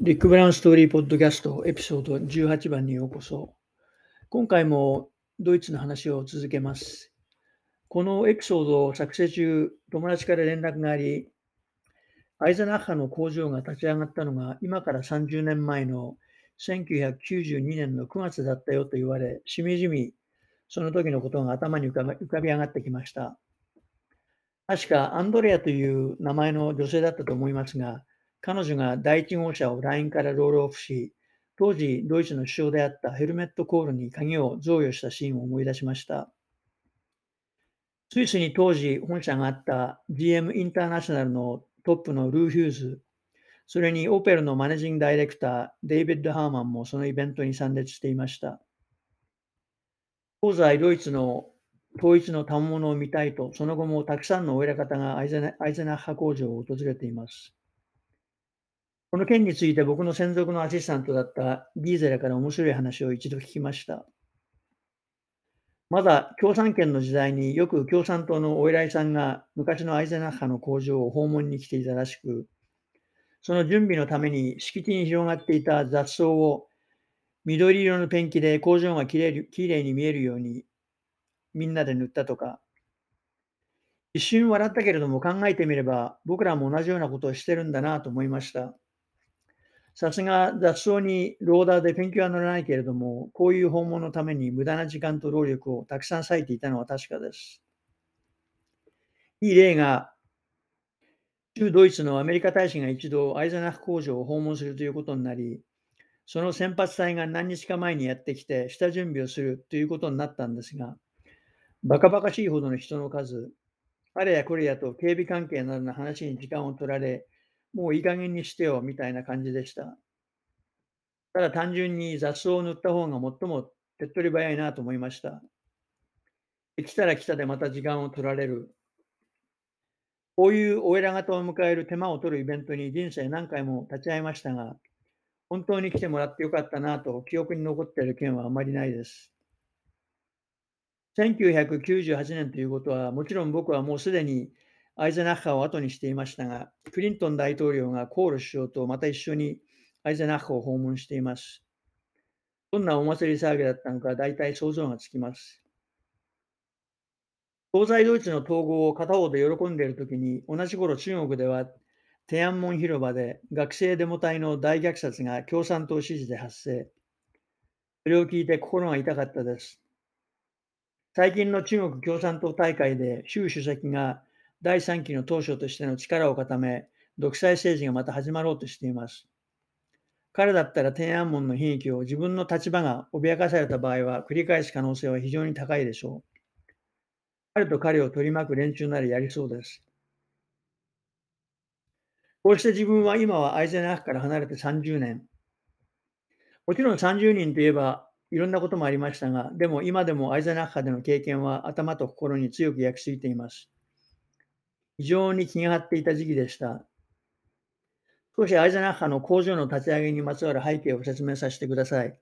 リック・ブラウン・ストーリー・ポッドキャストエピソード18番にようこそ。今回もドイツの話を続けます。このエピソードを作成中、友達から連絡があり、アイゼナッハの工場が立ち上がったのが今から30年前の1992年の9月だったよと言われ、しみじみその時のことが頭に浮かび上がってきました。確かアンドレアという名前の女性だったと思いますが、彼女が第1号車をラインからロールオフし、当時ドイツの首相であったヘルメット・コールに鍵を贈与したシーンを思い出しました。スイスに当時本社があった GM インターナショナルのトップのルー・ヒューズ、それにオペルのマネジングダイレクター、デイビッド・ハーマンもそのイベントに参列していました。東西ドイツの統一の賜物を見たいと、その後もたくさんのお偉方がアイゼナッハ工場を訪れています。この件について僕の専属のアシスタントだったギーゼラから面白い話を一度聞きました。まだ共産権の時代によく共産党のお偉いさんが昔のアイゼナッハの工場を訪問に来ていたらしく、その準備のために敷地に広がっていた雑草を緑色のペンキで工場がきれきれいに見えるようにみんなで塗ったとか、一瞬笑ったけれども考えてみれば僕らも同じようなことをしてるんだなと思いました。さすが雑草にローダーでペンキは乗らないけれども、こういう訪問のために無駄な時間と労力をたくさん割いていたのは確かです。いい例が、旧ドイツのアメリカ大使が一度アイザナフ工場を訪問するということになり、その先発隊が何日か前にやってきて下準備をするということになったんですが、バカバカしいほどの人の数、あれやこれやと警備関係などの話に時間を取られ、もういい加減にしてよ、みたいな感じでした。ただ単純に雑草を塗った方が最も手っ取り早いなと思いました。来たら来たでまた時間を取られる。こういうお偉方を迎える手間を取るイベントに人生何回も立ち会いましたが、本当に来てもらってよかったなと記憶に残っている件はあまりないです。1998年ということは、もちろん僕はもうすでにアイゼナッハを後にしていましたが、クリントン大統領がコール首相とまた一緒にアイゼナッハを訪問しています。どんなお祭り騒ぎだったのか大体想像がつきます。東西ドイツの統合を片方で喜んでいるときに、同じ頃中国では天安門広場で学生デモ隊の大虐殺が共産党支持で発生。それを聞いて心が痛かったです。最近の中国共産党大会で習主席が第3期の当初としての力を固め、独裁政治がまた始まろうとしています。彼だったら天安門の悲劇を自分の立場が脅かされた場合は繰り返す可能性は非常に高いでしょう。彼と彼を取り巻く連中ならやりそうです。こうして自分は今はアイゼナーフから離れて30年。もちろん30人といえばいろんなこともありましたが、でも今でもアイゼナッハでの経験は頭と心に強く焼き付いています。非常に気が張っていた時期でした。少しアイゼナッハの工場の立ち上げにまつわる背景を説明させてください。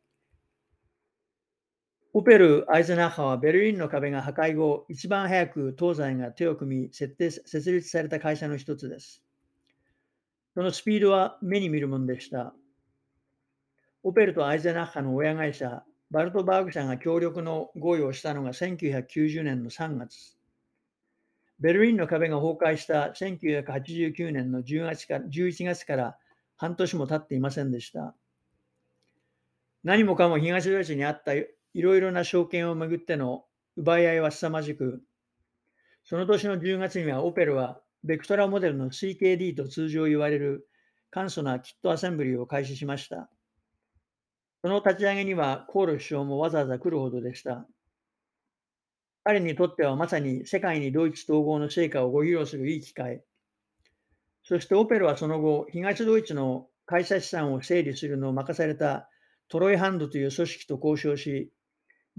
オペル・アイゼナッハはベルリンの壁が破壊後、一番早く東西が手を組み設定設立された会社の一つです。そのスピードは目に見るものでした。オペルとアイゼナッハの親会社、バルトバーグ社が協力の合意をしたのが1990年の3月。ベルリンの壁が崩壊した1989年の10月か11月から半年も経っていませんでした。何もかも東ドイツにあったいろいろな証券をめぐっての奪い合いは凄まじく、その年の10月にはオペルはベクトラモデルの CKD と通常言われる簡素なキットアセンブリーを開始しました。その立ち上げにはコール首相もわざわざ来るほどでした。彼にとってはまさに世界にドイツ統合の成果をご披露するいい機会。そしてオペルはその後、東ドイツの会社資産を整理するのを任されたトロイハンドという組織と交渉し、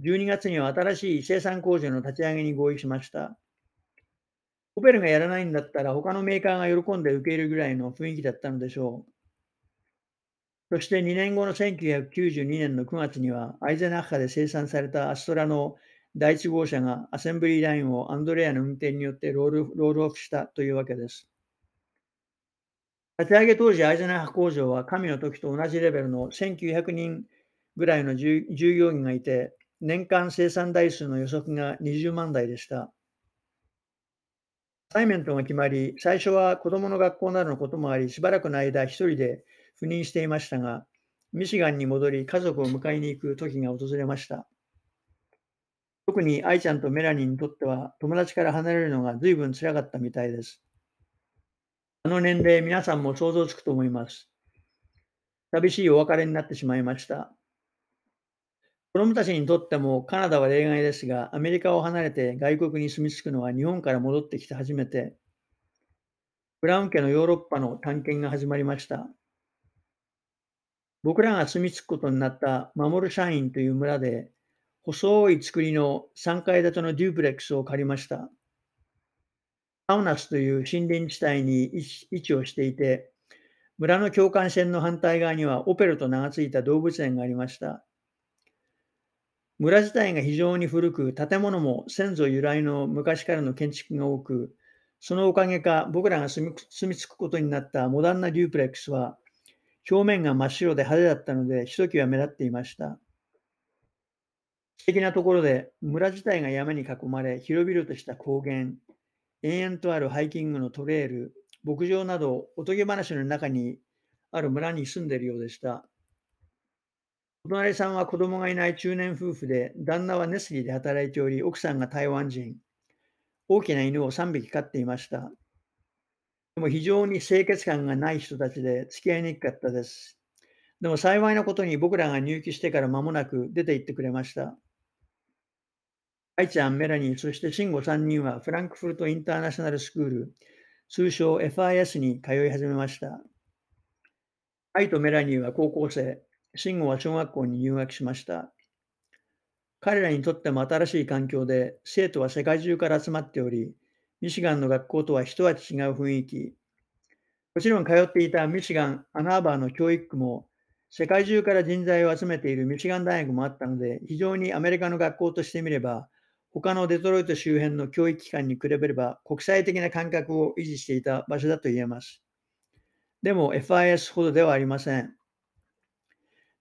12月には新しい生産工場の立ち上げに合意しました。オペルがやらないんだったら他のメーカーが喜んで受けるぐらいの雰囲気だったのでしょう。そして2年後の1992年の9月にはアイゼナッハで生産されたアストラの第1号車がアセンブリーラインをアンドレアの運転によってロールロールオフしたというわけです。立ち上げ当時、アイゼナハ工場は神の時と同じレベルの1900人ぐらいの従業員がいて、年間生産台数の予測が20万台でした。サイメントが決まり、最初は子供の学校などのこともあり、しばらくの間一人で赴任していましたが、ミシガンに戻り、家族を迎えに行く時が訪れました。特に愛ちゃんとメラニーにとっては、友達から離れるのが随分辛かったみたいです。あの年齢、皆さんも想像つくと思います。寂しいお別れになってしまいました。子供たちにとってもカナダは例外ですが、アメリカを離れて外国に住み着くのは日本から戻ってきて初めて、ブラウン家のヨーロッパの探検が始まりました。僕らが住み着くことになったマモル社員という村で、細い作りの3階建てのデュープレックスを借りました。サウナスという森林地帯に位置をしていて、村の境界線の反対側にはオペルと名が付いた動物園がありました。村自体が非常に古く、建物も先祖由来の昔からの建築が多く、そのおかげか僕らが住み住み着くことになったモダンなデュープレックスは、表面が真っ白で派手だったので、ひときわ目立っていました。素敵なところで、村自体が山に囲まれ、広々とした高原、延々とあるハイキングのトレイル、牧場など、おとぎ話の中にある村に住んでいるようでした。お隣さんは子供がいない中年夫婦で、旦那はネスリーで働いており、奥さんが台湾人。大きな犬を3匹飼っていました。でも非常に清潔感がない人たちで付き合いにくかったです。でも幸いなことに僕らが入居してから間もなく出て行ってくれました。愛ちゃん、メラニー、そして慎吾3人はフランクフルトインターナショナルスクール、通称 FIS に通い始めました。愛とメラニーは高校生、慎吾は小学校に入学しました。彼らにとっても新しい環境で、生徒は世界中から集まっており、ミシガンの学校とは一味違う雰囲気。もちろん通っていたミシガン・アナーバーの教育も、世界中から人材を集めているミシガン大学もあったので、非常にアメリカの学校としてみれば、他のデトロイト周辺の教育機関に比べれば国際的な感覚を維持していた場所だと言えます。でも FIS ほどではありません。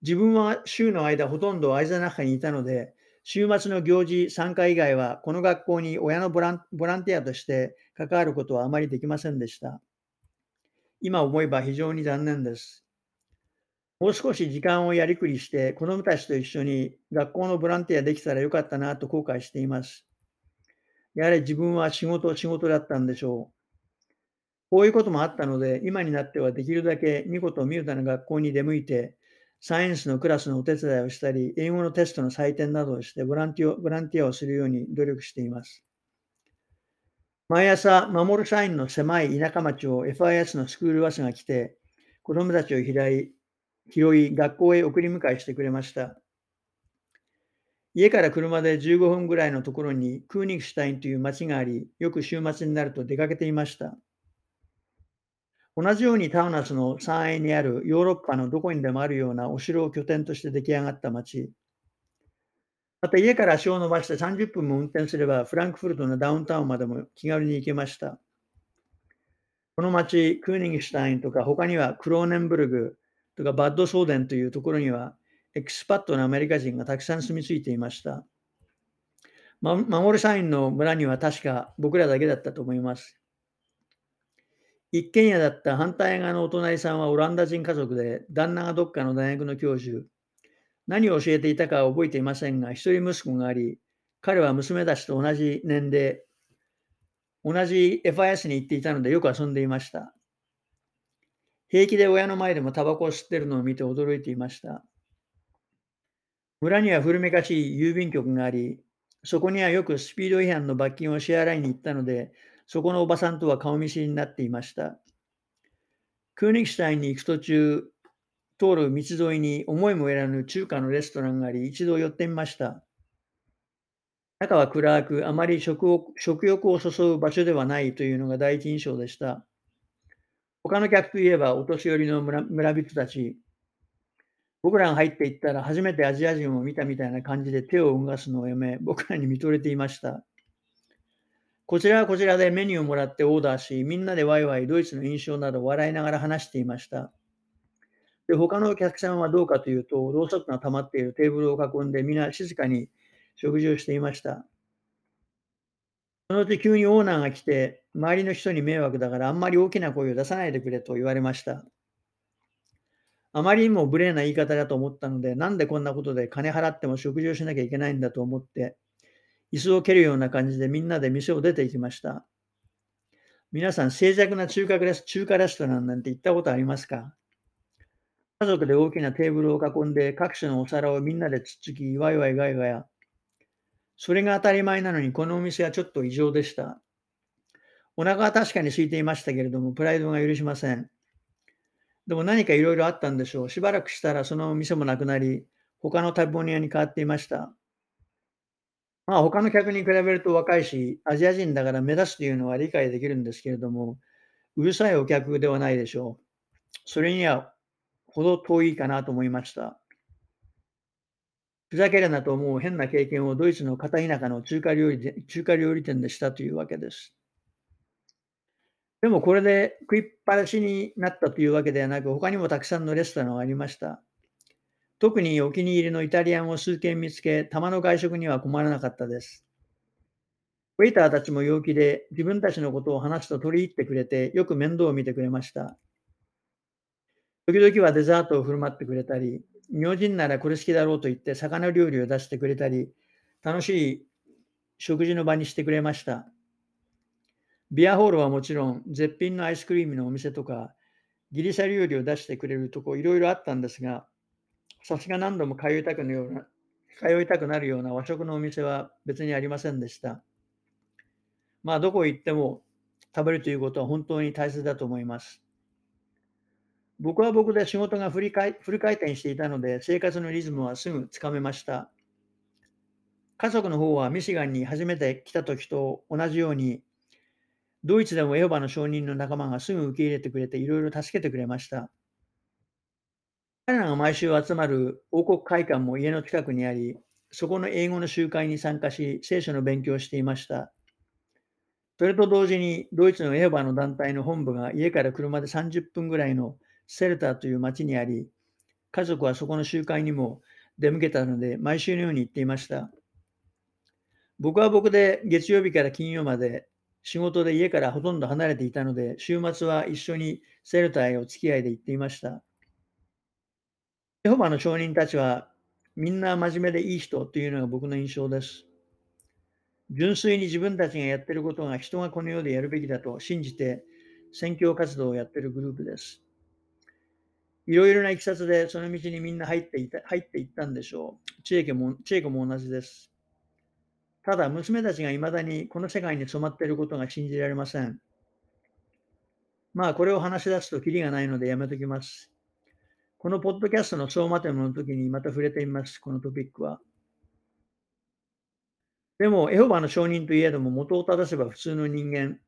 自分は週の間ほとんどアイザナッハにいたので、週末の行事参加以外はこの学校に親のボランボランティアとして関わることはあまりできませんでした。今思えば非常に残念です。もう少し時間をやりくりして子供たちと一緒に学校のボランティアできたらよかったなと後悔しています。やはり自分は仕事、仕事だったんでしょう。こういうこともあったので、今になってはできるだけ見事ミュータの学校に出向いて、サイエンスのクラスのお手伝いをしたり、英語のテストの採点などをしてボランティアボランティアをするように努力しています。毎朝、守る社員の狭い田舎町を FIS のスクールバスが来て、子供たちを拾い、拾い学校へ送り迎えしてくれました。家から車で15分ぐらいのところにクーニクシュタインという町があり、よく週末になると出かけていました。同じようにタウナスの山陰にあるヨーロッパのどこにでもあるようなお城を拠点として出来上がった町。また家から足を伸ばして30分も運転すればフランクフルトのダウンタウンまでも気軽に行けました。この町、クーニングシュタインとか他にはクローネンブルグとかバッドソーデンというところにはエクスパットのアメリカ人がたくさん住み着いていました。ま、守る社員の村には確か僕らだけだったと思います。一軒家だった反対側のお隣さんはオランダ人家族で、旦那がどっかの大学の教授。何を教えていたかは覚えていませんが、一人息子があり、彼は娘たちと同じ年齢、同じ FIS に行っていたのでよく遊んでいました。平気で親の前でもタバコを吸ってるのを見て驚いていました。村には古めかしい郵便局があり、そこにはよくスピード違反の罰金を支払いに行ったので、そこのおばさんとは顔見知りになっていました。クーニクシュタインに行く途中、通る道沿いに思いもよらぬ中華のレストランがあり、一度寄ってみました。中は暗く、あまり食を食欲を誘う場所ではないというのが第一印象でした。他の客といえばお年寄りの村村人たち。僕らが入っていったら初めてアジア人を見たみたいな感じで手を動かすのをやめ、僕らに見とれていました。こちらはこちらでメニューをもらってオーダーし、みんなでワイワイドイツの印象など笑いながら話していました。で他のお客さんはどうかというと、ろうそくが溜まっているテーブルを囲んで皆静かに食事をしていました。そのうち急にオーナーが来て、周りの人に迷惑だからあんまり大きな声を出さないでくれと言われました。あまりにも無礼な言い方だと思ったので、なんでこんなことで金払っても食事をしなきゃいけないんだと思って、椅子を蹴るような感じでみんなで店を出て行きました。皆さん、静寂な中華レス中華レストランなんて行ったことありますか？家族で大きなテーブルを囲んで各種のお皿をみんなでつっつき、ワイワイガイガヤ。それが当たり前なのに、このお店はちょっと異常でした。お腹は確かに空いていましたけれども、プライドが許しません。でも何かいろいろあったんでしょう。しばらくしたらその店もなくなり、他の食べ物屋に変わっていました。まあ他の客に比べると若いし、アジア人だから目立つというのは理解できるんですけれども、うるさいお客ではないでしょう。それにはほど遠いかなと思いました。ふざけるなと思う変な経験をドイツの片田舎の中華料理中華料理店でしたというわけです。でもこれで食いっぱなしになったというわけではなく、他にもたくさんのレストランがありました。特にお気に入りのイタリアンを数軒見つけ、たまの外食には困らなかったです。ウェイターたちも陽気で、自分たちのことを話すと取り入ってくれて、よく面倒を見てくれました。時々はデザートを振る舞ってくれたり、日本人ならこれ好きだろうと言って魚料理を出してくれたり、楽しい食事の場にしてくれました。ビアホールはもちろん、絶品のアイスクリームのお店とか、ギリシャ料理を出してくれるとこいろいろあったんですが、さすが何度も通いたくなるような、通いたくなるような和食のお店は別にありませんでした。まあ、どこへ行っても食べるということは本当に大切だと思います。僕は僕で仕事がフル回フル回転していたので、生活のリズムはすぐつかめました。家族の方はミシガンに初めて来た時と同じように、ドイツでもエホバの証人の仲間がすぐ受け入れてくれて、いろいろ助けてくれました。彼らが毎週集まる王国会館も家の近くにあり、そこの英語の集会に参加し、聖書の勉強をしていました。それと同時に、ドイツのエホバの団体の本部が家から車で30分ぐらいのセルターという町にあり、家族はそこの集会にも出向けたので、毎週のように行っていました。僕は僕で月曜日から金曜まで仕事で家からほとんど離れていたので、週末は一緒にセルターへお付き合いで行っていました。エホバの証人たちはみんな真面目でいい人というのが僕の印象です。純粋に自分たちがやっていることが人がこの世でやるべきだと信じて宣教活動をやっているグループです。いろいろな経緯でその道にみんな入っていた入っていったんでしょう。チェーケもチェーコも同じです。ただ、娘たちがいまだにこの世界に染まっていることが信じられません。まあ、これを話し出すとキリがないのでやめときます。このポッドキャストの総まとめの時にまた触れてみます、このトピックは。でも、エホバの証人といえども元を正せば普通の人間、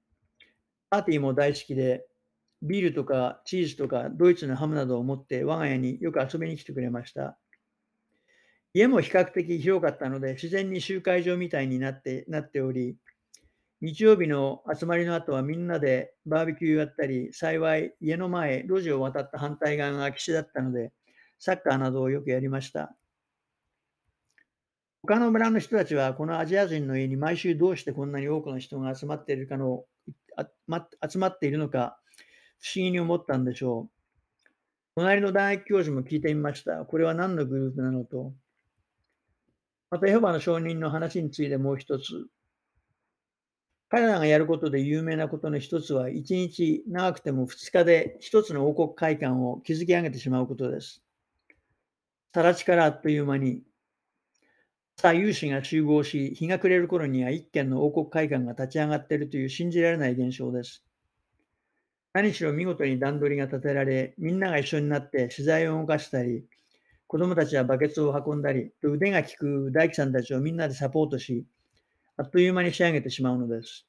パーティーも大好きで、ビールとかチーズとかドイツのハムなどを持って我が家によく遊びに来てくれました。家も比較的広かったので、自然に集会場みたいになってなっており、日曜日の集まりの後はみんなでバーベキューやったり、幸い家の前、路地を渡った反対側が空き地だったので、サッカーなどをよくやりました。他の村の人たちは、このアジア人の家に毎週どうしてこんなに多くの人が集まっているかの集まっているのか、不思議に思ったんでしょう。隣の大学教授も聞いてみました。これは何のグループなのと。また、エホバの証人の話についてもう一つ。彼らがやることで有名なことの一つは、一日長くても二日で一つの王国会館を築き上げてしまうことです。更地からあっという間に、朝有志が集合し、日が暮れる頃には一軒の王国会館が立ち上がっているという信じられない現象です。何しろ見事に段取りが立てられ、みんなが一緒になって取材を動かしたり、子供たちはバケツを運んだり、と腕が利く大工さんたちをみんなでサポートし、あっという間に仕上げてしまうのです。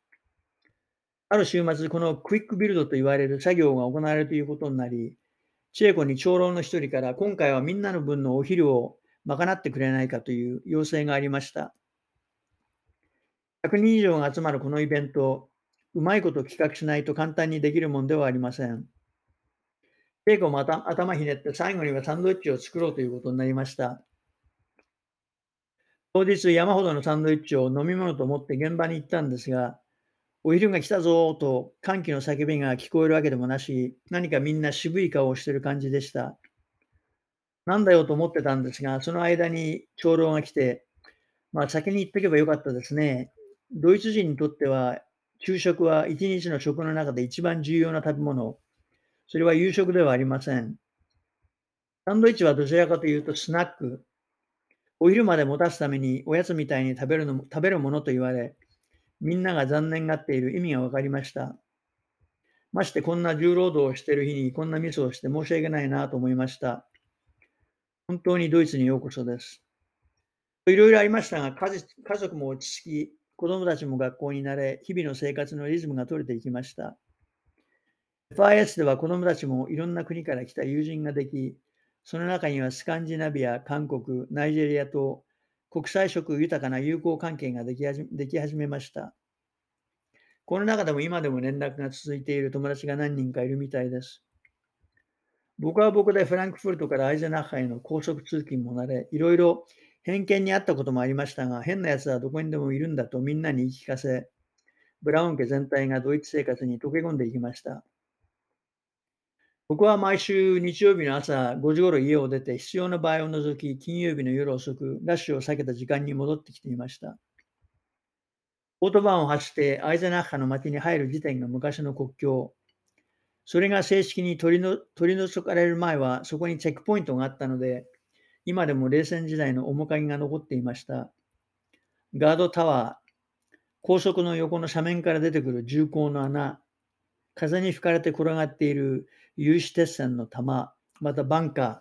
ある週末、このクイックビルドと言われる作業が行われるということになり、チェーコに長老の一人から、今回はみんなの分のお昼を賄ってくれないかという要請がありました。100人以上が集まるこのイベント、うまいこと企画しないと簡単にできるもんではありません。稽古も頭ひねって最後にはサンドイッチを作ろうということになりました。当日山ほどのサンドイッチを飲み物と持って現場に行ったんですが、お昼が来たぞと歓喜の叫びが聞こえるわけでもなし、何かみんな渋い顔をしている感じでした。なんだよと思ってたんですが、その間に長老が来て、まあ先に言っとけばよかったですね。ドイツ人にとっては、昼食は一日の食の中で一番重要な食べ物。それは夕食ではありません。サンドイッチはどちらかというとスナック。お昼まで持たすためにおやつみたいに食べるの食べるものと言われ、みんなが残念がっている意味が分かりました。ましてこんな重労働をしている日にこんなミスをして申し訳ないなと思いました。本当にドイツにようこそです。いろいろありましたが、家族も落ち着き、子供たちも学校に慣れ、日々の生活のリズムが取れていきました。FIS では子供たちもいろんな国から来た友人ができ、その中にはスカンジナビア、韓国、ナイジェリアと国際色豊かな友好関係ができでき始めました。この中でも今でも連絡が続いている友達が何人かいるみたいです。僕は僕でフランクフルトからアイゼナッハへの高速通勤も慣れ、いろいろ偏見にあったこともありましたが、変な奴はどこにでもいるんだとみんなに言い聞かせ、ブラウン家全体がドイツ生活に溶け込んでいきました。僕は毎週日曜日の朝5時頃家を出て必要な場合を除き金曜日の夜遅くラッシュを避けた時間に戻ってきていました。オートバンを走ってアイゼナッハの町に入る時点が昔の国境。それが正式に取りの取り除かれる前はそこにチェックポイントがあったので、今でも冷戦時代の面影が残っていました。ガードタワー、高速の横の斜面から出てくる重厚の穴、風に吹かれて転がっている有刺鉄線の弾、またバンカー、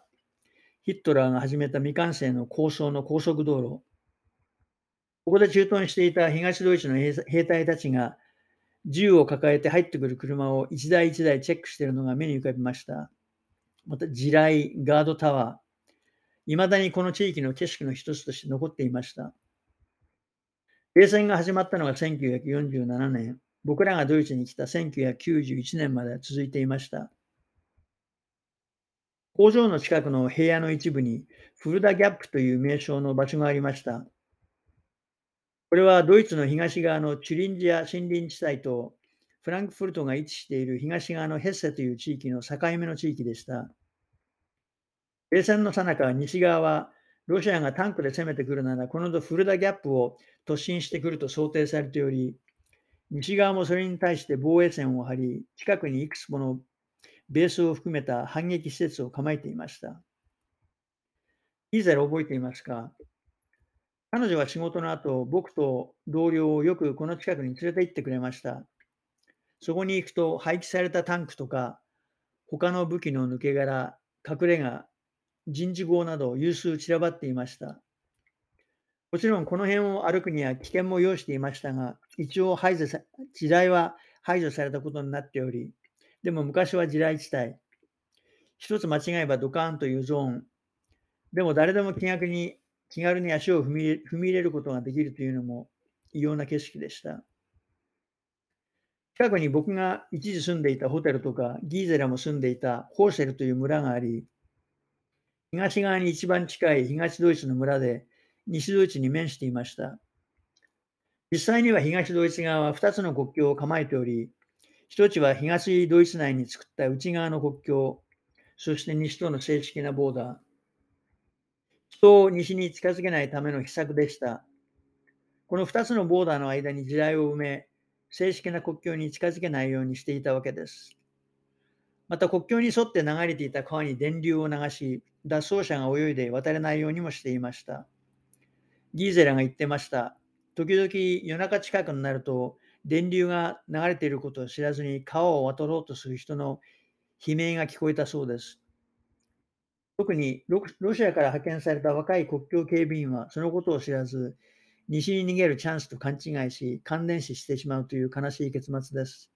ヒットラーが始めた未完成の高層の高速道路。ここで駐屯していた東ドイツの兵隊たちが銃を抱えて入ってくる車を一台一台チェックしているのが目に浮かびました。また地雷、ガードタワー、いまだにこの地域の景色の一つとして残っていました。冷戦が始まったのが1947年、僕らがドイツに来た1991年まで続いていました。工場の近くの平野の一部にフルダギャップという名称の場所がありました。これはドイツの東側のチュリンジア森林地帯とフランクフルトが位置している東側のヘッセという地域の境目の地域でした。冷戦の最中、西側はロシアがタンクで攻めてくるなら、このフルダギャップを突進してくると想定されており、西側もそれに対して防衛線を張り、近くにいくつものベースを含めた反撃施設を構えていました。イーゼル覚えていますか？彼女は仕事の後、僕と同僚をよくこの近くに連れて行ってくれました。そこに行くと廃棄されたタンクとか、他の武器の抜け殻、隠れ家、人事号など有数散らばっていました。もちろんこの辺を歩くには危険も要していましたが、一応排除さ、時代は排除されたことになっており、でも昔は地雷地帯。一つ間違えばドカーンというゾーン。でも誰でも気軽に気軽に足を踏み踏み入れることができるというのも異様な景色でした。近くに僕が一時住んでいたホテルとか、ギーゼラも住んでいたホーセルという村があり、東側に一番近い東ドイツの村で西ドイツに面していました。実際には東ドイツ側は2つの国境を構えており、一つは東ドイツ内に作った内側の国境、そして西との正式なボーダー。人を西に近づけないための秘策でした。この2つのボーダーの間に地雷を埋め、正式な国境に近づけないようにしていたわけです。また国境に沿って流れていた川に電流を流し、脱走者が泳いで渡れないようにもしていました。ギーゼラが言ってました。時々夜中近くになると、電流が流れていることを知らずに川を渡ろうとする人の悲鳴が聞こえたそうです。特にロシアから派遣された若い国境警備員はそのことを知らず、西に逃げるチャンスと勘違いし、感電死してしまうという悲しい結末です。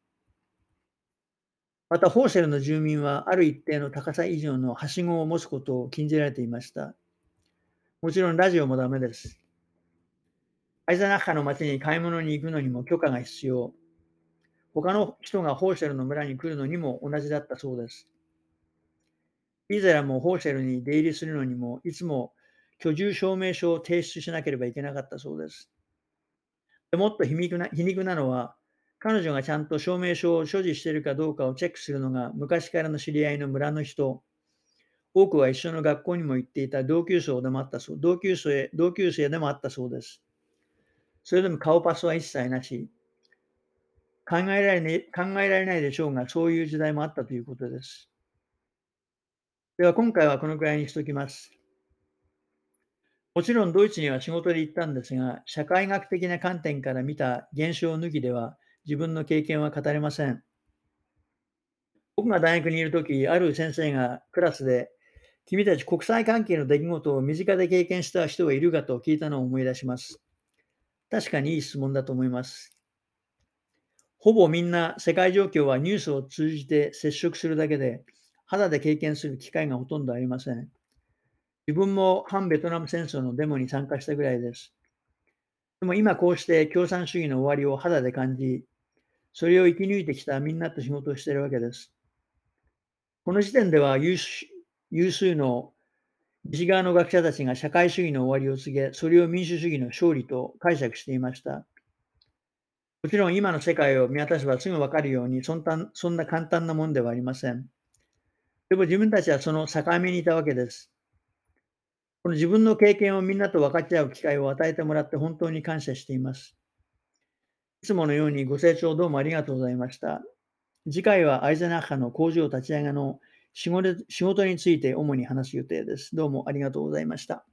また、ホーセルの住民はある一定の高さ以上のはしごを持つことを禁じられていました。もちろんラジオもダメです。アイザナッハの町に買い物に行くのにも許可が必要。他の人がホーシェルの村に来るのにも同じだったそうです。イザラもホーシェルに出入りするのにも、いつも居住証明書を提出しなければいけなかったそうです。でもっと皮肉な皮肉なのは、彼女がちゃんと証明書を所持しているかどうかをチェックするのが昔からの知り合いの村の人、多くは一緒の学校にも行っていた同級生でもあったそう、同級生同級生でもあったそうです。それでも顔パスは一切なし、考えられない、考えられないでしょうが、そういう時代もあったということです。では今回はこのくらいにしておきます。もちろんドイツには仕事で行ったんですが、社会学的な観点から見た現象抜きでは自分の経験は語れません。僕が大学にいるとき、ある先生がクラスで、君たち国際関係の出来事を身近で経験した人はいるかと聞いたのを思い出します。確かにいい質問だと思います。ほぼみんな世界状況はニュースを通じて接触するだけで、肌で経験する機会がほとんどありません。自分も反ベトナム戦争のデモに参加したぐらいです。でも今こうして共産主義の終わりを肌で感じ、それを生き抜いてきたみんなと仕事をしているわけです。この時点では有数の西側の学者たちが社会主義の終わりを告げ、それを民主主義の勝利と解釈していました。もちろん今の世界を見渡せばすぐわかるようにそんな、そんな簡単なもんではありません。でも自分たちはその境目にいたわけです。この自分の経験をみんなと分かち合う機会を与えてもらって本当に感謝しています。いつものようにご清聴どうもありがとうございました。次回はアイゼナッハの工場立ち上げの仕事について主に話す予定です。どうもありがとうございました。